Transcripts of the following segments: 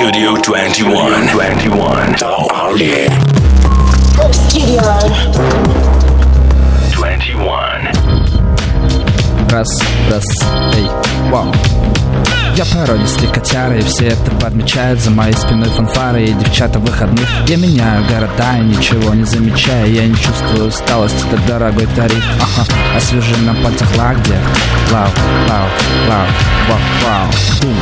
Studio 21. 21. Oh, yeah. Studio. 21. Раз, раз, эй, вау Я породистый котяра, и все это подмечают За моей спиной фанфары и девчата выходных Я меняю города и ничего не замечаю Я не чувствую усталость, это дорогой тариф Ага, освежи на пальцах лагде Вау, вау, вау, вау, вау, бум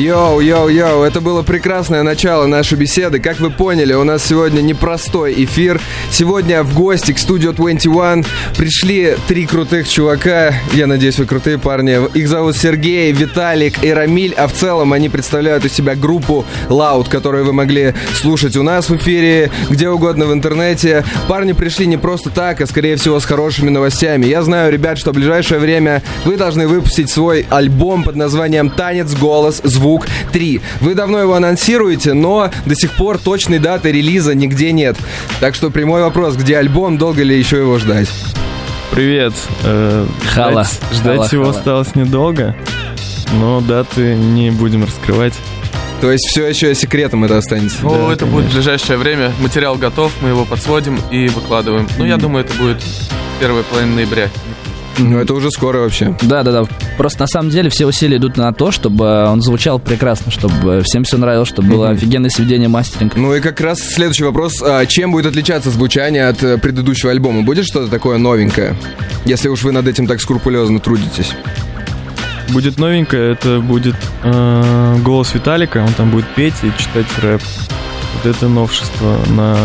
Йоу, йоу, йоу, это было прекрасное начало нашей беседы. Как вы поняли, у нас сегодня непростой эфир. Сегодня в гости к студию 21 пришли три крутых чувака. Я надеюсь, вы крутые парни. Их зовут Сергей, Виталик и Рамиль, а в целом они представляют из себя группу Loud, которую вы могли слушать у нас в эфире, где угодно в интернете. Парни пришли не просто так, а скорее всего с хорошими новостями. Я знаю, ребят, что в ближайшее время вы должны выпустить свой альбом под названием «Танец, голос, звук» звук 3. Вы давно его анонсируете, но до сих пор точной даты релиза нигде нет. Так что прямой вопрос, где альбом, долго ли еще его ждать? Привет. Э, Хала. Ждать, ждать Хала, его хала. осталось недолго, но даты не будем раскрывать. То есть все еще секретом это останется? Ну, Да, это будет в ближайшее время. Материал готов, мы его подсводим и выкладываем. Ну, я думаю, это будет первая половина ноября. Ну это уже скоро вообще. Да, да, да. Просто на самом деле все усилия идут на то, чтобы он звучал прекрасно, чтобы всем все нравилось, чтобы было офигенное сведение мастеринг. Ну и как раз следующий вопрос. А чем будет отличаться звучание от э, предыдущего альбома? Будет что-то такое новенькое? Если уж вы над этим так скрупулезно трудитесь. Будет новенькое, это будет э, голос Виталика, он там будет петь и читать рэп. Вот это новшество на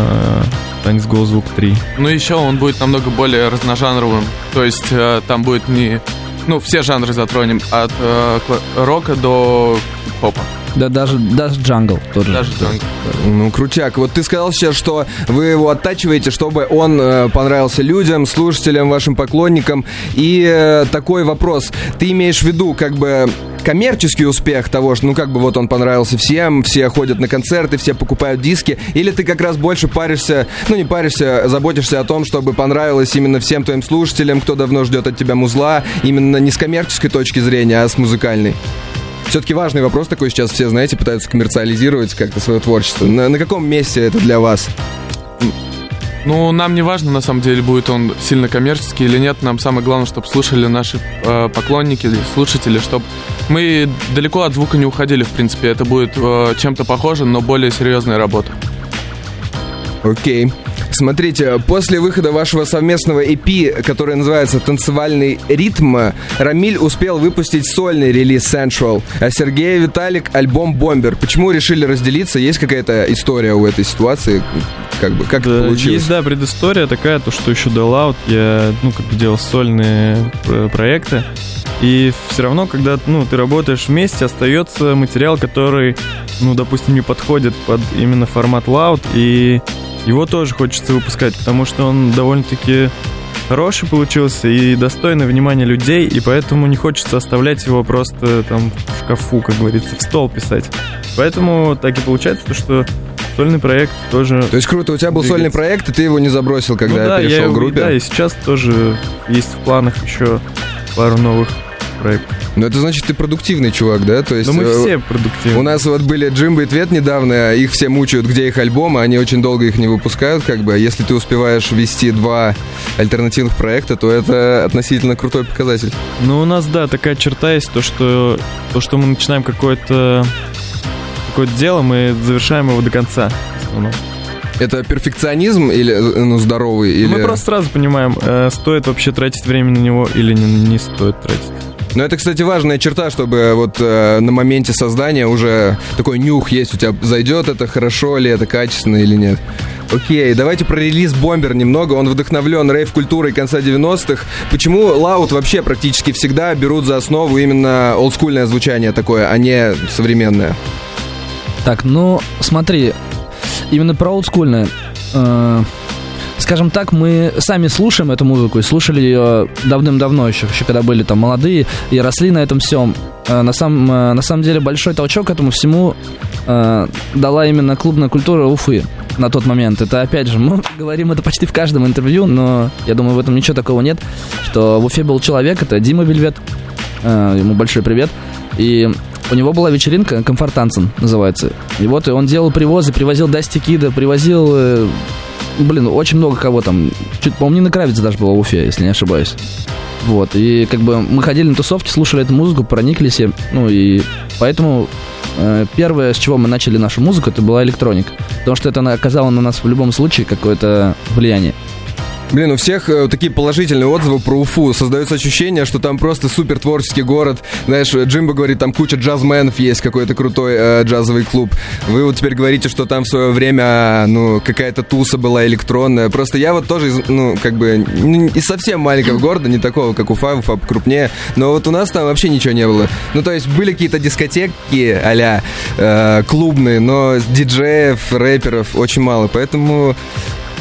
танец голос звук 3. Ну, еще он будет намного более разножанровым. То есть э, там будет не... Ну, все жанры затронем, от э, рока до хип-хопа. Да, даже, даже джангл тоже. Даже джангл. Ну, крутяк. Вот ты сказал сейчас, что вы его оттачиваете, чтобы он э, понравился людям, слушателям, вашим поклонникам. И э, такой вопрос. Ты имеешь в виду, как бы, коммерческий успех того, что, ну, как бы, вот он понравился всем, все ходят на концерты, все покупают диски, или ты как раз больше паришься, ну, не паришься, заботишься о том, чтобы понравилось именно всем твоим слушателям, кто давно ждет от тебя музла, именно не с коммерческой точки зрения, а с музыкальной? Все-таки важный вопрос такой сейчас все, знаете, пытаются коммерциализировать как-то свое творчество. На, на каком месте это для вас? Ну, нам не важно, на самом деле, будет он сильно коммерческий или нет. Нам самое главное, чтобы слушали наши э, поклонники слушатели, чтобы мы далеко от звука не уходили, в принципе. Это будет э, чем-то похоже, но более серьезная работа. Окей. Смотрите, после выхода вашего совместного EP, который называется «Танцевальный ритм», Рамиль успел выпустить сольный релиз Central, а Сергей и Виталик — альбом «Бомбер». Почему решили разделиться? Есть какая-то история у этой ситуации? Как бы, как это Да, получилось? Есть, да, предыстория такая, то, что еще до Loud я, ну, как бы делал сольные про- проекты. И все равно, когда, ну, ты работаешь вместе, остается материал, который, ну, допустим, не подходит под именно формат Loud, и его тоже хочется выпускать, потому что он довольно-таки хороший получился и достойный внимания людей, и поэтому не хочется оставлять его просто там в шкафу, как говорится, в стол писать. Поэтому так и получается, что сольный проект тоже То есть круто, у тебя был Двигается. сольный проект, и ты его не забросил, когда ну, да, перешел я, к группе? Да, и сейчас тоже есть в планах еще пару новых проектов. Ну это значит, ты продуктивный чувак, да? То есть Но мы э, все продуктивны. У нас вот были Джимбо и Твет недавно, их все мучают, где их альбомы, они очень долго их не выпускают, как бы. Если ты успеваешь вести два альтернативных проекта, то это относительно крутой показатель. Ну, у нас, да, такая черта есть, то, что, то, что мы начинаем какое-то какое-то дело, мы завершаем его до конца. Это перфекционизм или ну, здоровый? Или... Мы просто сразу понимаем, э, стоит вообще тратить время на него или не, не стоит тратить. Но это, кстати, важная черта, чтобы вот э, на моменте создания уже такой нюх есть у тебя. Зайдет это хорошо ли, это качественно или нет. Окей, давайте про релиз «Бомбер» немного. Он вдохновлен рейв-культурой конца 90-х. Почему Лаут вообще практически всегда берут за основу именно олдскульное звучание такое, а не современное? Так, ну, смотри, именно про олдскульное. Э, скажем так, мы сами слушаем эту музыку и слушали ее давным-давно еще, еще когда были там молодые и росли на этом всем. Э, на, самом, э, на самом деле большой толчок этому всему э, дала именно клубная культура Уфы на тот момент. Это, опять же, мы говорим это почти в каждом интервью, но я думаю, в этом ничего такого нет, что в Уфе был человек, это Дима Вельвет, э, ему большой привет, и у него была вечеринка, Комфортанцин называется. И вот и он делал привозы, привозил Дасти Кида, привозил, э, блин, очень много кого там. Чуть, по-моему, Нина Кравец даже была в Уфе, если не ошибаюсь. Вот, и как бы мы ходили на тусовки, слушали эту музыку, прониклись, и, ну и поэтому э, первое, с чего мы начали нашу музыку, это была электроника. Потому что это оказало на нас в любом случае какое-то влияние. Блин, у всех э, такие положительные отзывы про Уфу. Создается ощущение, что там просто супер творческий город. Знаешь, Джимбо говорит, там куча джазменов есть, какой-то крутой э, джазовый клуб. Вы вот теперь говорите, что там в свое время, ну, какая-то туса была электронная. Просто я вот тоже, из, ну, как бы, из совсем маленького города, не такого, как Уфа, Уфа крупнее. Но вот у нас там вообще ничего не было. Ну, то есть были какие-то дискотеки а-ля э, клубные, но диджеев, рэперов очень мало. Поэтому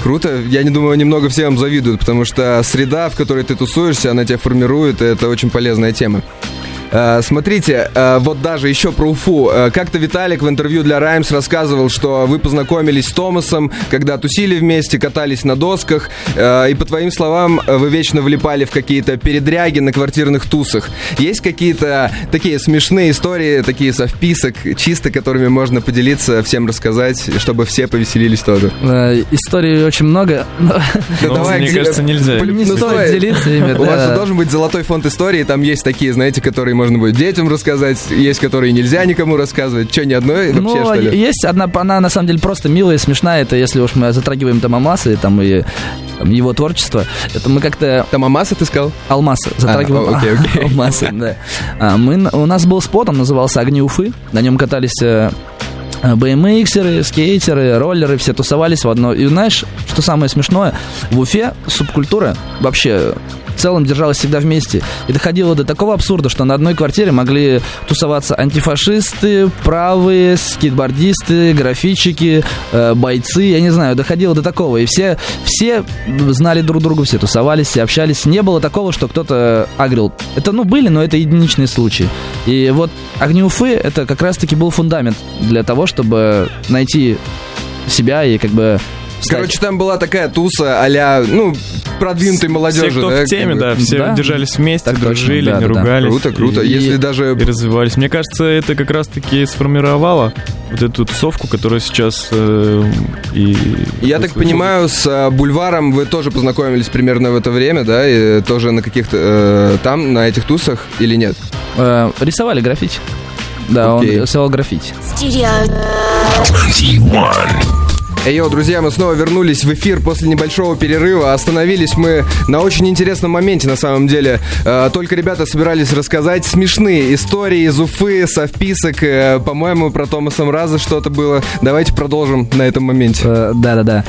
Круто. Я не думаю, немного все вам завидуют, потому что среда, в которой ты тусуешься, она тебя формирует, и это очень полезная тема. Э, Смотрите, э, вот даже еще про Уфу. Э, Как-то Виталик в интервью для Раймс рассказывал, что вы познакомились с Томасом, когда тусили вместе, катались на досках, и по твоим словам, вы вечно влипали в какие-то передряги на квартирных тусах. Есть какие-то такие смешные истории, такие со вписок, чисто которыми можно поделиться, всем рассказать, чтобы все повеселились тоже? Историй очень много, но Да Ну, давай, мне кажется, нельзя. Не ну, стоит стой. делиться ими. У вас же должен быть золотой фонд истории, там есть такие, знаете, которые можно будет детям рассказать, есть которые нельзя никому рассказывать. Че, ни одной вообще, ну, что ли? есть одна, она на самом деле просто милая и смешная. Это если уж мы затрагиваем там Амаса и там и там, его творчество. Это мы как-то Там Амаса ты сказал? Алмасы затрагиваем. о, окей, окей. Алмасы, да. А, мы, у нас был спот, он назывался «Огни Уфы». На нем катались э, BMX-еры, скейтеры, роллеры, все тусовались в одно. И знаешь, что самое смешное? В Уфе субкультура вообще в целом держалась всегда вместе. И доходило до такого абсурда, что на одной квартире могли тусоваться антифашисты, правые, скейтбордисты, графичики, э, бойцы, я не знаю, доходило до такого. И все, все знали друг друга, все тусовались, все общались. Не было такого, что кто-то агрил. Это, ну, были, но это единичные случаи. И вот «Огни Уфы» — это как раз-таки был фундамент для того, чтобы найти себя и как бы стать- Короче, там была такая туса а ну, продвинутой молодежи, все, кто да? в теме, да, все Да. держались вместе, Так точно, дружили, да, не да, да. ругались. Круто, круто. И- Если даже... И развивались. Мне кажется, это как раз-таки сформировало вот эту тусовку, которая сейчас э, и... Я так понимаю, с а, Бульваром вы тоже познакомились примерно в это время, да? И тоже на каких-то... э, там, на этих тусах или нет? э, рисовали граффити. Да, Окей. он рисовал граффити. Studio 21. Эй, йоу, друзья, мы снова вернулись в эфир после небольшого перерыва. Остановились мы на очень интересном моменте, на самом деле. Э, Только ребята собирались рассказать смешные истории из Уфы, со вписок. Э, По-моему, про Томаса Мраза что-то было. Давайте продолжим на этом моменте. Э, Да-да-да.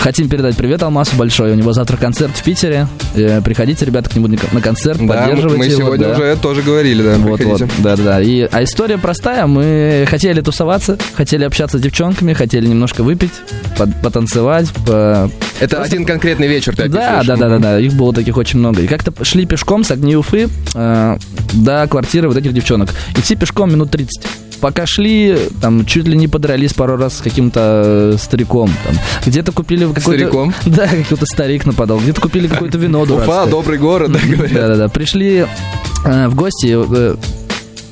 Хотим передать привет Алмасу большой. У него завтра концерт в Питере. Приходите, ребята, к нему на концерт, Да, поддерживайте мы его. сегодня да. уже тоже говорили, да, Вот, приходите. да, да, да. И, а история простая. Мы хотели тусоваться, хотели общаться с девчонками, хотели немножко выпить, под- потанцевать. по- Это один конкретный вечер, ты Да, да, да, да, да. Их было таких очень много. И как-то шли пешком с огни Уфы э, до квартиры вот этих девчонок. Идти пешком минут 30. Пока шли, там, чуть ли не подрались пару раз с каким-то э, стариком. Там. Где-то купили какой-то... Стариком? Да, какой-то старик нападал. Где-то купили какое-то вино Уфа, дурацкое. добрый город, да, говорят. Да-да-да. Пришли э, в гости. э,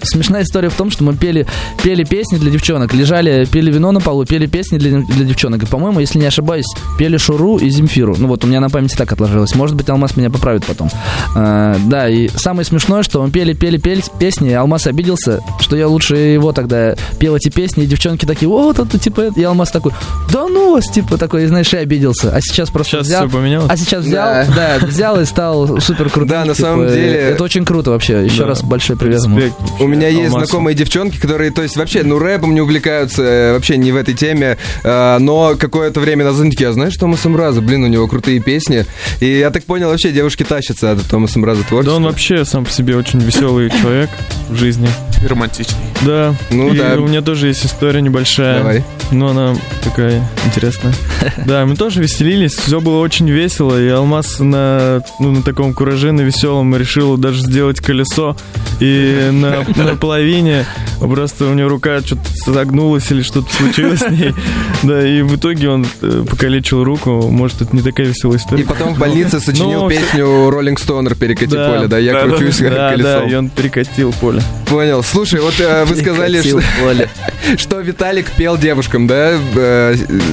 Смешная история в том, что мы пели, пели песни для девчонок, лежали, пили вино на полу, пели песни для, для девчонок. И, по-моему, если не ошибаюсь, пели Шуру и Земфиру. Ну вот, у меня на памяти так отложилось. Может быть, Алмаз меня поправит потом. Э, да, и самое смешное, что мы пели, пели, пели песни, и Алмаз обиделся, что я лучше его тогда пел эти песни, и девчонки такие, вот это, типа, и Алмаз такой, да ну вас, типа, такой, знаешь, и обиделся. А сейчас просто Сейчас взял... все поменялось. А сейчас взял, Да. да. взял и стал супер крутым. Да, на типа, самом деле- Это очень круто вообще. Еще Да. раз большой привет. Респект У меня есть Алмазу. знакомые девчонки, которые, то есть, вообще, ну, рэпом не увлекаются, э, вообще не в этой теме, э, но какое-то время назад такие, а знаешь Томаса Мраза? Блин, у него крутые песни. И я так понял, вообще девушки тащатся от Томаса Мраза Да творчества. он вообще сам по себе очень веселый человек в жизни. И романтичный. Да. Ну и да. у меня тоже есть история небольшая. Давай. Но она такая интересная. Да, мы тоже веселились, все было очень весело, и Алмаз на, ну, на таком кураже, на веселом решил даже сделать колесо, и на, на половине Просто у него рука что-то загнулась или что-то случилось с ней. Да, и в итоге он э, покалечил руку. Может, это не такая веселая история. И потом в больнице сочинил Ну, песню Роллинг Стоунер «Перекати Да, поле», да? Я да, кручусь да, как да, колесом. Да, и он перекатил поле. Понял. Слушай, вот э, вы сказали, что, что Виталик пел девушкам, да,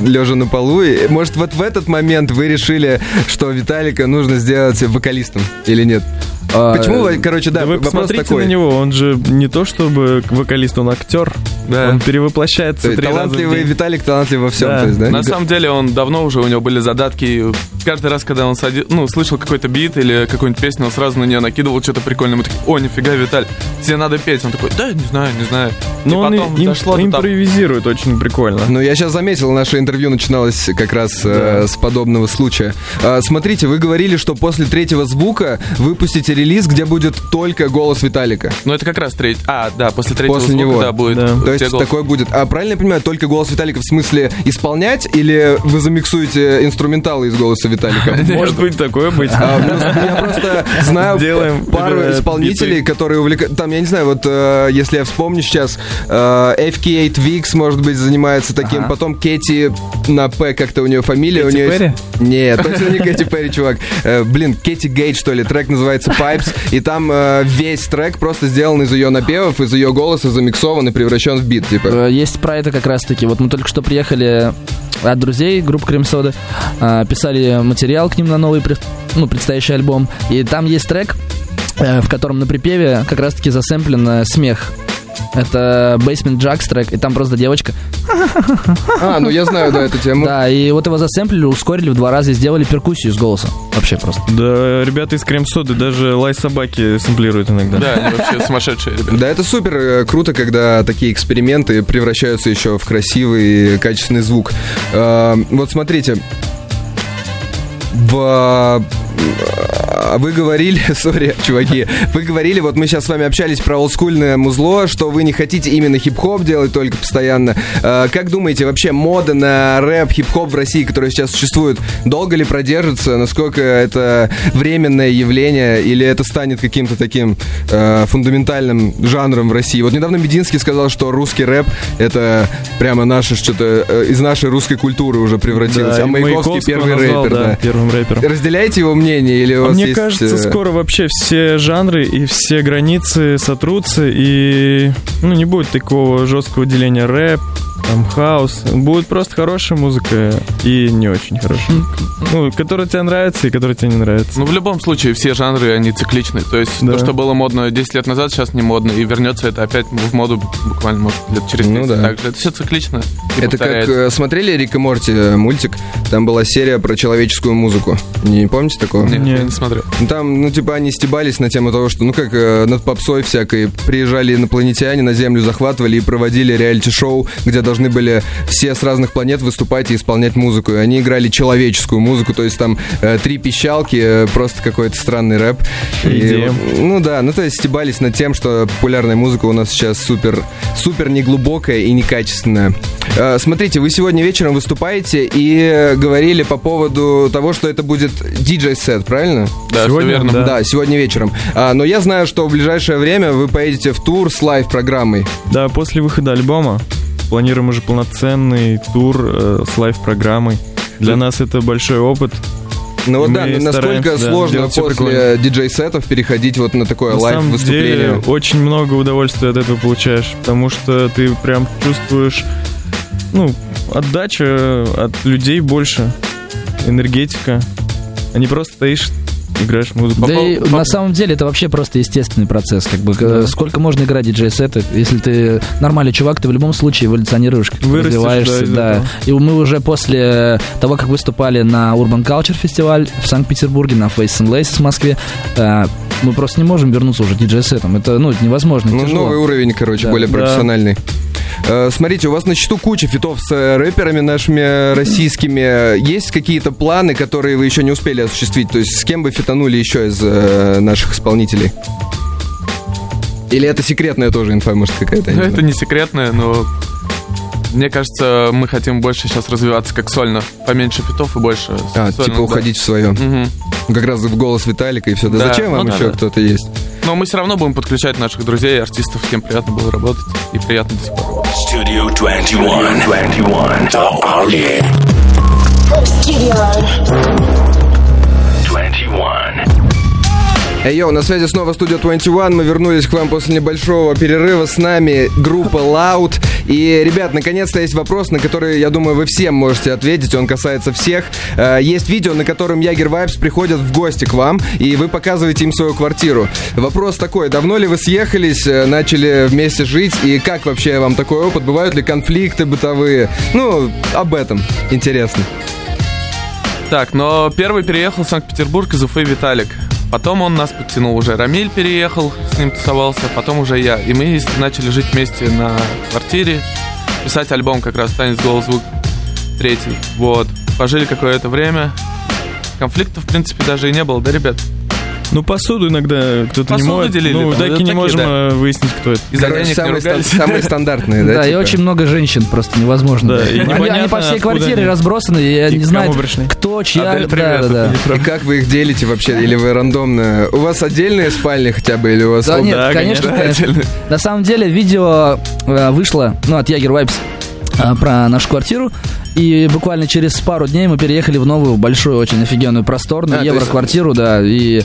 лежа на полу. И, может, вот в этот момент вы решили, что Виталика нужно сделать вокалистом или нет? А, Почему, короче, да, Да вы вопрос посмотрите такой. на него, он же не то чтобы вокалист, он актер. Да. Он перевоплощается есть три талантливый. Виталик талантлив во всем, Да. то есть, да? На самом деле он давно уже, у него были задатки. Каждый раз, когда он сади... ну, слышал какой-то бит или какую-нибудь песню, он сразу на нее накидывал что-то прикольное. Мы такие, о, нифига, Виталь, тебе надо петь. Он такой, да, не знаю, не знаю. Но и он потом и- дошло им- импровизирует очень прикольно. Ну, я сейчас заметил, наше интервью начиналось как раз э, с подобного случая. А, смотрите, вы говорили, что после третьего звука выпустите релиз, где будет только голос Виталика. Ну, это как раз третий. А, да, после третьего После звука, него. да, будет. Да. То есть голос. такой будет. А правильно я понимаю, только голос Виталика в смысле исполнять или вы замиксуете инструменталы из голоса Виталика? Может быть такое быть. А, просто- я просто знаю пару э, исполнителей, которые увлекаются. Там, я не знаю, вот э, если я вспомню сейчас, э, FK8 Vix, может быть, занимается таким. Ага. Потом Кэти на П, как-то у нее фамилия. у Кэти нее Перри? Нет, точно не Кэти Перри, чувак. Э, блин, Кэти Гейт, что ли. Трек называется Pipes. И там э, весь трек просто сделан из ее напевов, из ее голоса, замиксован и превращен в бит. Типа. Э, Есть про это как раз-таки. Вот мы только что приехали от друзей, группы Крем Сода, писали материал к ним на новый ну, предстоящий альбом. И там есть трек, э, в котором на припеве как раз-таки засэмплен э, смех. Это Basement Jacks трек, и там просто девочка. А, ну я знаю, да, эту тему. Да, и вот его засэмплили, ускорили в два раза и сделали перкуссию из голоса. Вообще просто. Да, ребята из крем-соды даже лай собаки сэмплируют иногда. Да, они вообще сумасшедшие ребята. Да, это супер э, круто, когда такие эксперименты превращаются еще в красивый, качественный звук. Э, Вот смотрите, в... а Вы говорили, сори, чуваки, вы говорили, вот мы сейчас с вами общались про олдскульное музло, что вы не хотите именно хип-хоп делать только постоянно. Э, Как думаете, вообще мода на рэп, хип-хоп в России, которая сейчас существует, долго ли продержится? Насколько это временное явление или это станет каким-то таким э, фундаментальным жанром в России? Вот недавно Мединский сказал, что русский рэп это прямо наше что-то э, из нашей русской культуры уже превратилось. Да, а Маяковский Маяковского первый назвал, рэпер, да, да. первым рэпером. Разделяете его мнение или у А вас Мне есть, кажется, э, скоро вообще все жанры и все границы сотрутся, и ну, не будет такого жесткого деления рэп, там, хаус. Будет просто хорошая музыка и не очень хорошая. Ну, которая тебе нравится и которая тебе не нравится. Ну, в любом случае, все жанры, они цикличны. То есть, Да. то, что было модно 10 лет назад, сейчас не модно. И вернется это опять в моду буквально, может, лет через 10. Ну да. Так же. Это все циклично. и Это как повторяется. э, смотрели Рик и Морти э, мультик? Там была серия про человеческую музыку. Не помните такого? Нет, я Нет. не смотрел. Ну, Там, ну, типа, они стебались на тему того, что, ну, как э, над попсой всякой приезжали инопланетяне на Землю, захватывали и проводили реалити-шоу, где должны были все с разных планет выступать и исполнять музыку. И они играли человеческую музыку, то есть там э, три пищалки, э, просто какой-то странный рэп. И, ну да, ну то есть стебались над тем, что популярная музыка у нас сейчас супер, супер неглубокая и некачественная. Э, смотрите, вы сегодня вечером выступаете и говорили по поводу того, что это будет диджей-сет, правильно? Да, Сегодня, верно. да. Да, сегодня вечером. А, но я знаю, что в ближайшее время вы поедете в тур с лайв-программой. Да, после выхода альбома планируем уже полноценный тур э, с лайв-программой. Для нас это большой опыт. Ну вот да, насколько да, сложно после диджей-сетов переходить вот на такое На лайв-выступление. очень много удовольствия от этого получаешь, потому что ты прям чувствуешь, ну, отдача от людей больше, энергетика, а не просто стоишь, играешь музыку. Да и по- на самом деле это вообще просто естественный процесс. Как бы э, сколько можно играть диджей-сеты, если ты нормальный чувак, ты в любом случае эволюционируешь, Вырастешь, развиваешься. да, Да. И мы уже после того, как выступали на Urban Culture фестиваль в Санкт-Петербурге, на Face and Laces в Москве, э, мы просто не можем вернуться уже диджей-сетом. Это, ну, это невозможно, Ну, тяжело. новый уровень, короче, Да. более Да. профессиональный. Смотрите, у вас на счету куча фитов с э, рэперами нашими российскими. Есть какие-то планы, которые вы еще не успели осуществить? То есть с кем бы фитанули еще из э, наших исполнителей? Или это секретная тоже инфа, может, какая-то? это не секретное, но мне кажется, мы хотим больше сейчас развиваться как сольно. Поменьше фитов и больше А, сольных, типа да. уходить в свое. Мгм. Как раз в голос Виталика и все. Да, Да, зачем вам ну еще да. кто-то есть? Но мы все равно будем подключать наших друзей и артистов, с кем приятно было работать. И приятно до сих пор. Studio 21. 21. Oh, yeah. Studio. Эй, йоу, на связи снова студия 21. Мы вернулись к вам после небольшого перерыва. С нами группа Loud. И, ребят, наконец-то есть вопрос, на который, я думаю, вы всем можете ответить. Он касается всех. Э, Есть видео, на котором Ягер Вайпс приходят в гости к вам, и вы показываете им свою квартиру. Вопрос такой, давно ли вы съехались, э, начали вместе жить, и как вообще вам такой опыт? Бывают ли конфликты бытовые? Ну, об этом интересно. Так, но первый переехал в Санкт-Петербург из Уфы Виталик. Потом он нас подтянул уже. Рамиль переехал, с ним тусовался, потом уже я. И мы начали жить вместе на квартире. Писать альбом как раз «Танец, голос, звук» третий. Вот. Пожили какое-то время. Конфликтов, в принципе, даже и не было, да, ребят? Ну, посуду иногда кто-то не Посуду может. делили, ну, так да, и не можем да. э, выяснить, кто это. Из-за Короче, самые, стан- самые стандартные, да? Да, и типа? очень много женщин, просто невозможно. Да, и они, по всей квартире они. разбросаны, и я И не знаю, кто, чья. Да, да, И как вы их делите вообще? Или вы рандомно? У вас отдельные спальни хотя бы? Или у вас... Да нет, да, конечно, конечно. конечно. На самом деле видео э, вышло, ну, от Ягер Вайпс э, про нашу квартиру. И буквально через пару дней мы переехали в новую, большую, очень офигенную, просторную А, евроквартиру, да. И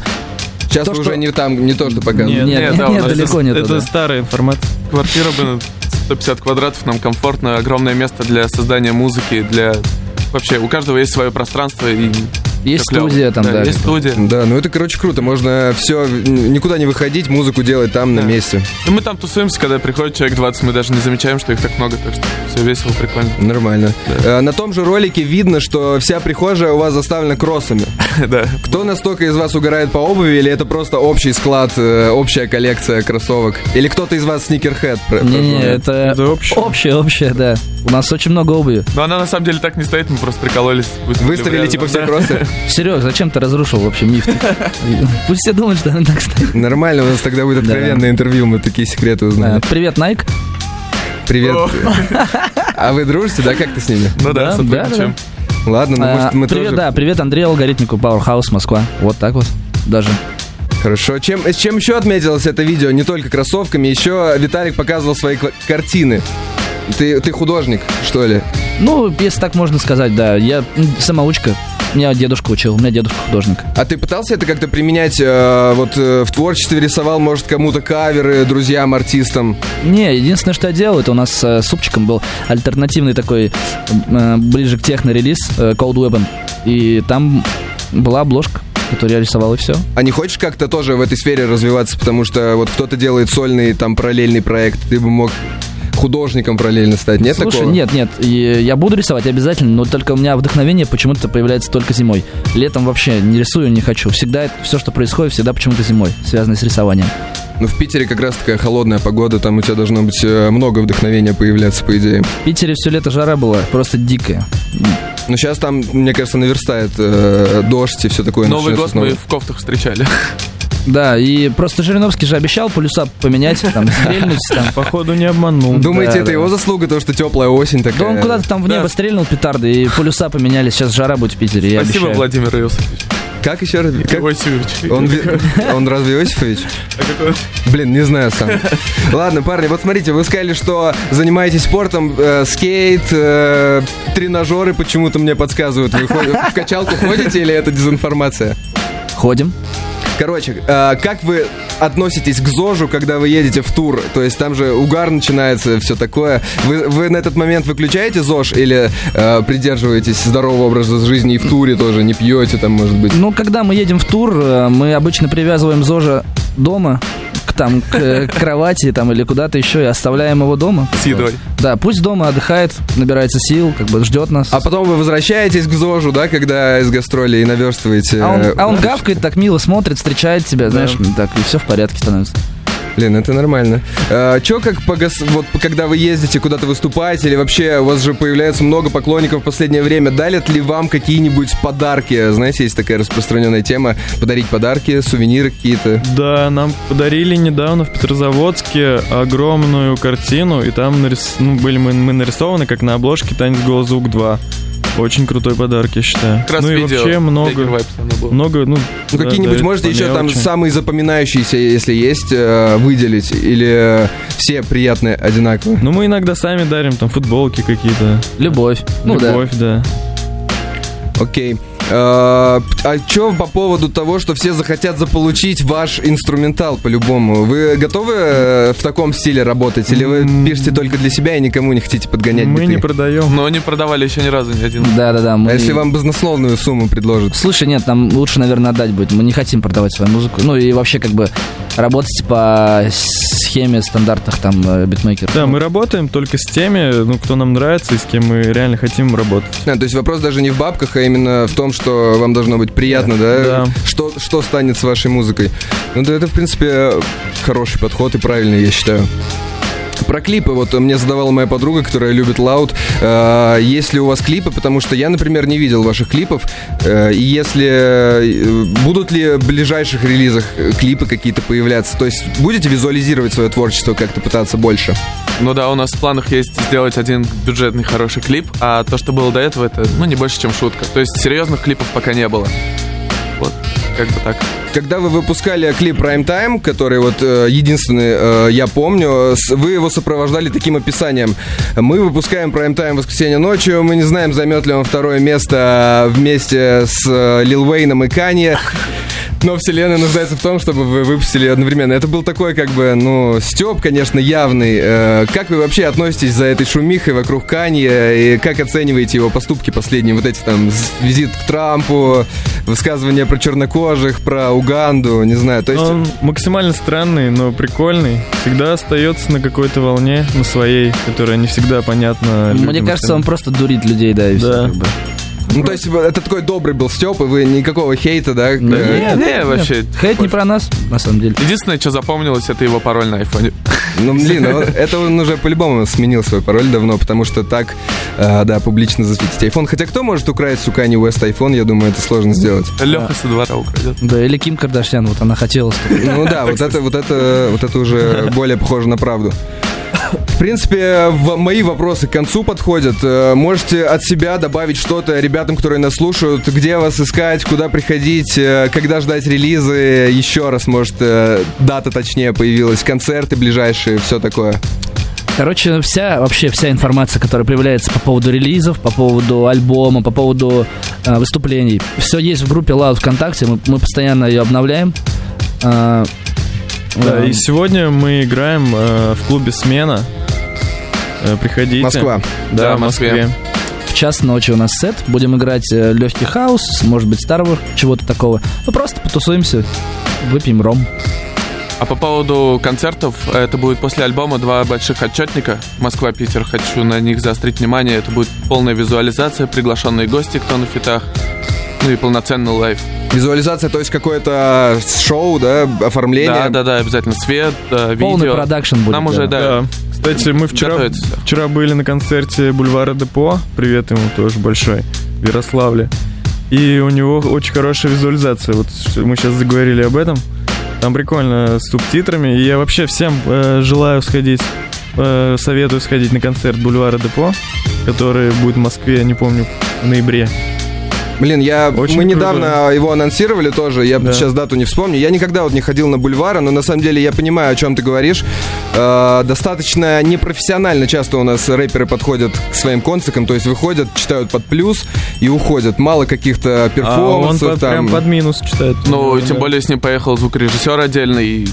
Сейчас То, вы что- уже не там, не то, что показывают. Нет, нет, да, у нет, нас далеко не Это старая информация. Квартира, блин, 150 квадратов, нам комфортно, огромное место для создания музыки, для... Вообще, у каждого есть свое пространство и... Есть клёво. студия там, да. есть студия. Да, ну это, короче, круто. Можно все, никуда не выходить, музыку делать там, на Да. месте. Ну, мы там тусуемся, когда приходит человек 20, мы даже не замечаем, что их так много, так что все весело, прикольно. Нормально. Э, На том же ролике видно, что вся прихожая у вас заставлена кроссами. Да. Кто настолько из вас угорает по обуви, или это просто общий склад, э, общая коллекция кроссовок? Или кто-то из вас сникерхед? про- Не-не, прошу? это, Это общее. общее, общее, да. У нас очень много обуви. Но она на самом деле так не стоит, мы просто прикололись. выставили типа все кроссы? Серег, зачем ты разрушил вообще миф? Пусть все думают, что она так стоит. Нормально, у нас тогда будет откровенное интервью, мы такие секреты Э, узнаем. Привет, Найк. Привет. А вы дружите, да? Как ты с ними? Ну да, Да, сотрудничаем. Ладно, ну А, может мы Привет, тоже... да, привет, Андрей Алгоритмику, Powerhouse, Москва. Вот так вот даже. Хорошо. Чем, с чем еще отметилось это видео? Не только кроссовками, еще Виталик показывал свои картины. Ты, ты художник, что ли? Ну, если так можно сказать, да. Я самоучка. Меня дедушка учил, у меня дедушка художник. А ты пытался это как-то применять э, вот э, в творчестве рисовал, может, кому-то каверы, друзьям, артистам? Не, единственное, что я делал, это у нас э, с супчиком был альтернативный такой, э, ближе к техно-релиз, э, Cold Weapon. И там была обложка, которую я рисовал, и все. А не хочешь как-то тоже в этой сфере развиваться? Потому что вот кто-то делает сольный, там, параллельный проект, ты бы мог художником параллельно стать. Нет Слушай, такого? нет, нет, и я буду рисовать обязательно, но только у меня вдохновение почему-то появляется только зимой. Летом вообще не рисую, не хочу. Всегда все, что происходит, всегда почему-то зимой, связано с рисованием. Ну, в Питере как раз такая холодная погода, там у тебя должно быть э, много вдохновения появляться, по идее. В Питере все лето жара была, просто дикая. Но сейчас там, мне кажется, наверстает э, дождь и все такое. Новый год снова. мы в кофтах встречали. Да, и просто Жириновский же обещал полюса поменять, там, стрельнуть, там. Походу не обманул. Думаете, Да, это да. его заслуга, то, что теплая осень Да такая? он куда-то там в небо Да. стрельнул петарды, и полюса поменялись. Сейчас жара будет в Питере, я Спасибо, обещаю. Владимир Иосифович. Как еще раз? Как? Иосифович. Он, он разве Иосифович? А какой? Блин, не знаю сам. Ладно, парни, вот смотрите, вы сказали, что занимаетесь спортом, э, скейт, э, тренажеры почему-то мне подсказывают. Вы в качалку ходите или это дезинформация? Ходим. Короче, э, как вы относитесь к ЗОЖу, когда вы едете в тур? То есть там же угар начинается, все такое. Вы, вы на этот момент выключаете ЗОЖ или э, придерживаетесь здорового образа жизни и в туре тоже не пьете там, может быть? Ну, когда мы едем в тур, э, мы обычно привязываем ЗОЖа дома, к, там, к, э, к кровати там, или куда-то еще, и оставляем его дома. С едой. Да, пусть дома отдыхает, набирается сил, как бы ждет нас. А потом вы возвращаетесь к ЗОЖу, да, когда из гастролей и наверстываете. А он, э, а он гавкает, так мило смотрит, встречает тебя, знаешь, так, и все в порядке становится. Блин, это нормально. А, чё, как погас... вот когда вы ездите куда-то выступать, или вообще у вас же появляется много поклонников в последнее время, дарят ли вам какие-нибудь подарки? Знаете, есть такая распространенная тема, подарить подарки, сувениры какие-то. Да, нам подарили недавно в Петрозаводске огромную картину, и там нарис... ну, были мы, мы нарисованы, как на обложке «Танец голос звук 2». Очень крутой подарок, я считаю. Как раз ну и видео вообще много, много, ну... Ну, да, какие-нибудь да, можете еще там мелочи. самые запоминающиеся, если есть, э, выделить? Или все приятные одинаково? Ну, мы иногда сами дарим там футболки какие-то. Любовь. Ну да. Любовь, да. Окей. А, а что по поводу того, что все захотят заполучить ваш инструментал по-любому? Вы готовы э, в таком стиле работать? Или вы пишете только для себя и никому не хотите подгонять Мы биты? не продаем. Но не продавали еще ни разу ни один. Да-да-да. мы- А если вам баснословную сумму предложат? Слушай, нет, нам лучше, наверное, отдать будет. Мы не хотим продавать свою музыку. Ну и вообще как бы работать по схеме стандартных там э, битмейкеров. Да, мы работаем только с теми, ну, кто нам нравится и с кем мы реально хотим работать. А, то есть вопрос даже не в бабках, а именно в том, что вам должно быть приятно, да? Да. Что, что станет с вашей музыкой? Ну, да, это, в принципе, хороший подход и правильный, я считаю. Про клипы, вот мне задавала моя подруга, которая любит Loud. Э, есть ли у вас клипы? Потому что я, например, не видел ваших клипов. Э, если э, будут ли в ближайших релизах э, клипы какие-то появляться? То есть будете визуализировать свое творчество как-то пытаться больше? Ну да, у нас в планах есть сделать один бюджетный хороший клип, а то, что было до этого, это, ну, не больше, чем шутка. То есть серьезных клипов пока не было. Вот, как бы так. Когда вы выпускали клип Prime Time, который вот э, единственный э, я помню, вы его сопровождали таким описанием. Мы выпускаем Prime Time в воскресенье ночью, мы не знаем, займет ли он второе место вместе с э, Лил Уэйном и Канье. Но вселенная нуждается в том, чтобы вы выпустили одновременно. Это был такой, как бы, ну, степ, конечно, явный. Э, как вы вообще относитесь за этой шумихой вокруг Канье? И как оцениваете его поступки последние? Вот эти там визит к Трампу, высказывания про чернокожих, про Уганду, не знаю. То есть, Он максимально странный, но прикольный. Всегда остается на какой-то волне, на своей, которая не всегда понятна. Мне кажется, он остальным. просто дурит людей, да, и Да. как бы. Ну, то есть это такой добрый был степ, и вы никакого хейта, да? э, Не, не, вообще. Хейт не про нас, на самом деле. Единственное, что запомнилось, это его пароль на айфоне. Ну, блин, ну, это он уже по-любому сменил свой пароль давно, потому что так, э, да, публично засветить iPhone. Хотя кто может украсть у Kanye West iPhone, я думаю, это сложно сделать. Леха со двора украдет. Да, или Ким Кардашьян, вот она хотела. Ну да, вот это, вот это, вот это уже более похоже на правду. В принципе, в- мои вопросы к концу подходят. Э, Можете от себя добавить что-то ребятам, которые нас слушают, где вас искать, куда приходить, э, когда ждать релизы, еще раз, может, э, дата точнее появилась, концерты ближайшие, все такое. Короче, вся, вообще вся информация, которая появляется по поводу релизов, по поводу альбома, по поводу э, выступлений, все есть в группе Loud ВКонтакте, мы, мы постоянно ее обновляем. А, Да, э, и сегодня мы играем э, в клубе «Смена». Э, приходите. Москва. Да, Да, в Москве. Москве. в час ночи у нас сет, будем играть э, легкий хаус, может быть старого чего-то такого. Ну просто потусуемся, выпьем ром. А по поводу концертов, это будет после альбома два больших отчетника. Москва-Питер, хочу на них заострить внимание. Это будет полная визуализация, приглашенные гости, кто на фитах. Ну и полноценный live. Визуализация, то есть какое-то шоу, да, оформление. Да, да, да, обязательно свет, да, Полный видео. продакшн будет. Нам уже, да. Да. Кстати, мы вчера, Готовится вчера были на концерте Бульвара Депо. Привет ему тоже большой. В Ярославле. И у него очень хорошая визуализация. Вот мы сейчас заговорили об этом. Там прикольно с субтитрами. И я вообще всем э, желаю сходить, э, советую сходить на концерт Бульвара Депо, который будет в Москве, не помню, в ноябре. Блин, я, Очень мы круто. недавно его анонсировали тоже, я Да. сейчас дату не вспомню. Я никогда вот не ходил на бульвары, но на самом деле я понимаю, о чем ты говоришь. Э, достаточно непрофессионально часто у нас рэперы подходят к своим концертам, то есть выходят, читают под плюс и уходят. Мало каких-то А он перформансов под- там. прям под минус читает. Ну, тем Да. более с ним поехал звукорежиссер отдельный, и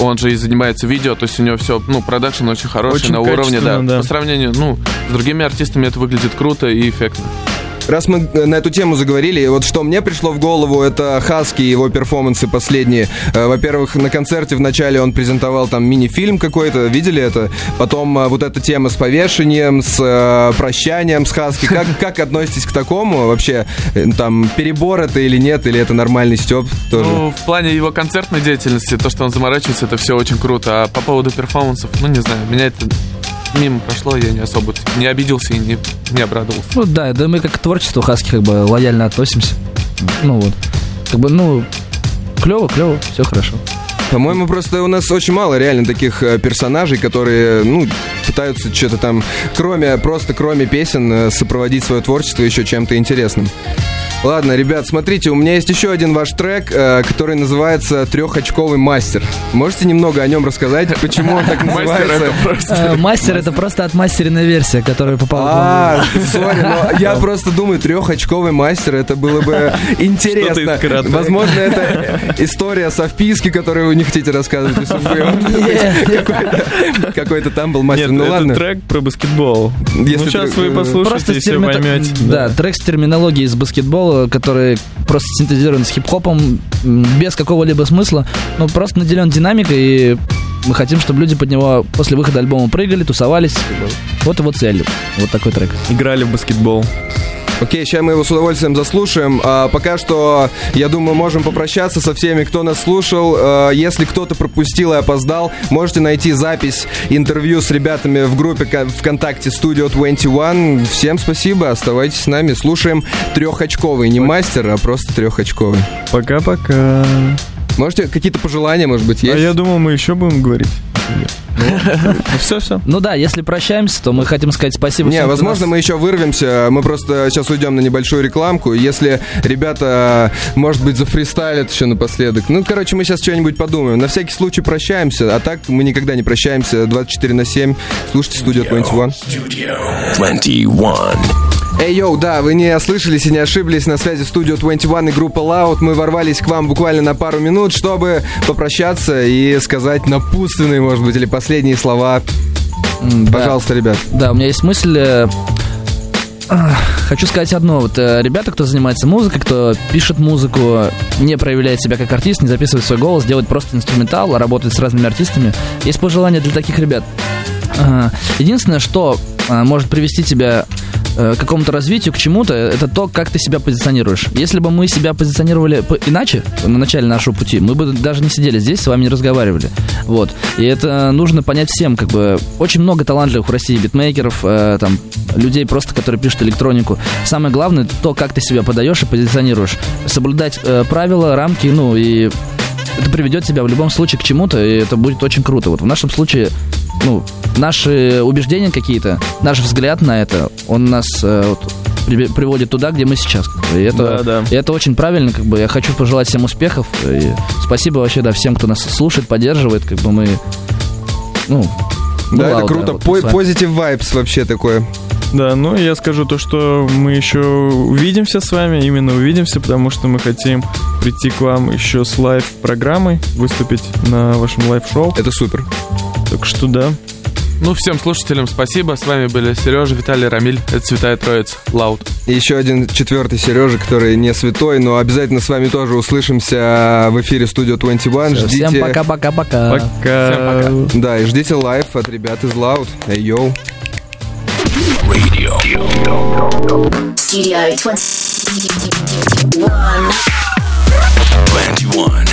он же и занимается видео, то есть у него все, ну, продакшн очень хороший, Очень на уровне, да. да. По сравнению, ну, с другими артистами это выглядит круто и эффектно. Раз мы э, на эту тему заговорили, вот что мне пришло в голову, это Хаски и его перформансы последние. Э, Во-первых, на концерте вначале он презентовал там мини-фильм какой-то, видели это? Потом э, вот эта тема с повешением, с прощанием с Хаски. Как, как относитесь к такому вообще? Там перебор это или нет, или это нормальный степ тоже? Ну, в плане его концертной деятельности, то, что он заморачивается, это все очень круто. А по поводу перформансов, ну, не знаю, меня это мимо прошло, я не особо не обиделся и не, не обрадовался. Ну да, да мы как к творчеству Хаски как бы лояльно относимся. Ну вот. Как бы, ну, клево, клево, все хорошо. По-моему, просто у нас очень мало реально таких э, персонажей, которые, ну, пытаются что-то там, кроме, просто кроме песен, э, сопроводить свое творчество еще чем-то интересным. Ладно, ребят, смотрите, у меня есть еще один ваш трек, э, который называется «Трехочковый мастер». Можете немного о нем рассказать, почему он так называется? Мастер это просто отмастеренная версия, которая попала А, сори, но я просто думаю, трехочковый мастер, это было бы интересно. Возможно, это история со вписки, которую вы не хотите рассказывать. если вы- Какой-то- там был мастер. Нет, Ну это ладно. трек про баскетбол. Если ну, сейчас трек, вы э, послушаете и все поймете. Да, трек с терминологией из баскетбола, который просто синтезирован с хип-хопом, без какого-либо смысла, но просто наделен динамикой, и мы хотим, чтобы люди под него после выхода альбома прыгали, тусовались. Вот его цель. Вот такой трек. Играли в баскетбол. Окей, сейчас мы его с удовольствием заслушаем. А пока что, я думаю, можем попрощаться со всеми, кто нас слушал. А, если кто-то пропустил и опоздал, можете найти запись интервью с ребятами в группе ВКонтакте Studio 21. Всем спасибо, оставайтесь с нами. Слушаем трехочковый, не мастер, а просто трехочковый. Пока-пока. Можете какие-то пожелания, может быть, А есть? я думал, мы еще будем говорить. Ну, все, все. Ну да, если прощаемся, то мы хотим сказать спасибо. Не, возможно, нас- мы еще вырвемся. Мы просто сейчас уйдем на небольшую рекламку. Если ребята, может быть, зафристайлят еще напоследок. Ну, короче, мы сейчас что-нибудь подумаем. На всякий случай прощаемся. А так мы никогда не прощаемся. 24 на 7. Слушайте студию 21. Studio 21. Эй, йоу, да, вы не ослышались и не ошиблись. На связи студио 21 и группа Loud. Мы ворвались к вам буквально на пару минут, чтобы попрощаться и сказать напутственные, может быть, или последние слова. Да. Пожалуйста, ребят. Да, у меня есть мысль. э, Хочу сказать одно. Вот э, ребята, кто занимается музыкой, кто пишет музыку, не проявляет себя как артист, не записывает свой голос, делает просто инструментал, а работает с разными артистами. Есть пожелание для таких ребят. Единственное, что а, может привести тебя э, какому-то развитию, к чему-то, это то, как ты себя позиционируешь. Если бы мы себя позиционировали по- иначе на начале нашего пути, мы бы даже не сидели здесь, с вами не разговаривали. Вот. И это нужно понять всем, как бы очень много талантливых в России битмейкеров, э, там, людей просто, которые пишут электронику. Самое главное то, как ты себя подаешь и позиционируешь. Соблюдать э, правила, рамки, ну и это приведет тебя в любом случае к чему-то, и это будет очень круто. Вот в нашем случае, ну, наши убеждения какие-то, наш взгляд на это, он нас э, вот, при- приводит туда, где мы сейчас. как бы. И это, Да, да. и это очень правильно, как бы. Я хочу пожелать всем успехов. И спасибо вообще, да, всем, кто нас слушает, поддерживает, как бы мы. Ну, ну, Да, это круто. вот По- с вами. Позитив вайбс вообще такое. Да, ну я скажу то, что мы еще увидимся с вами, именно увидимся, потому что мы хотим прийти к вам еще с live-программой, выступить на вашем live-шоу. Это супер. Так что да. Ну, всем слушателям спасибо. С вами были Сережа, Виталий, Рамиль. Это Святая Троица. Loud. И еще один четвертый Сережа, который не святой, но обязательно с вами тоже услышимся в эфире Studio 21. Всё, Ждите. Всем пока-пока-пока. Пока. Всем пока. Да, и ждите live от ребят из Loud. Эй, йоу. Radio. Studio 21. 21.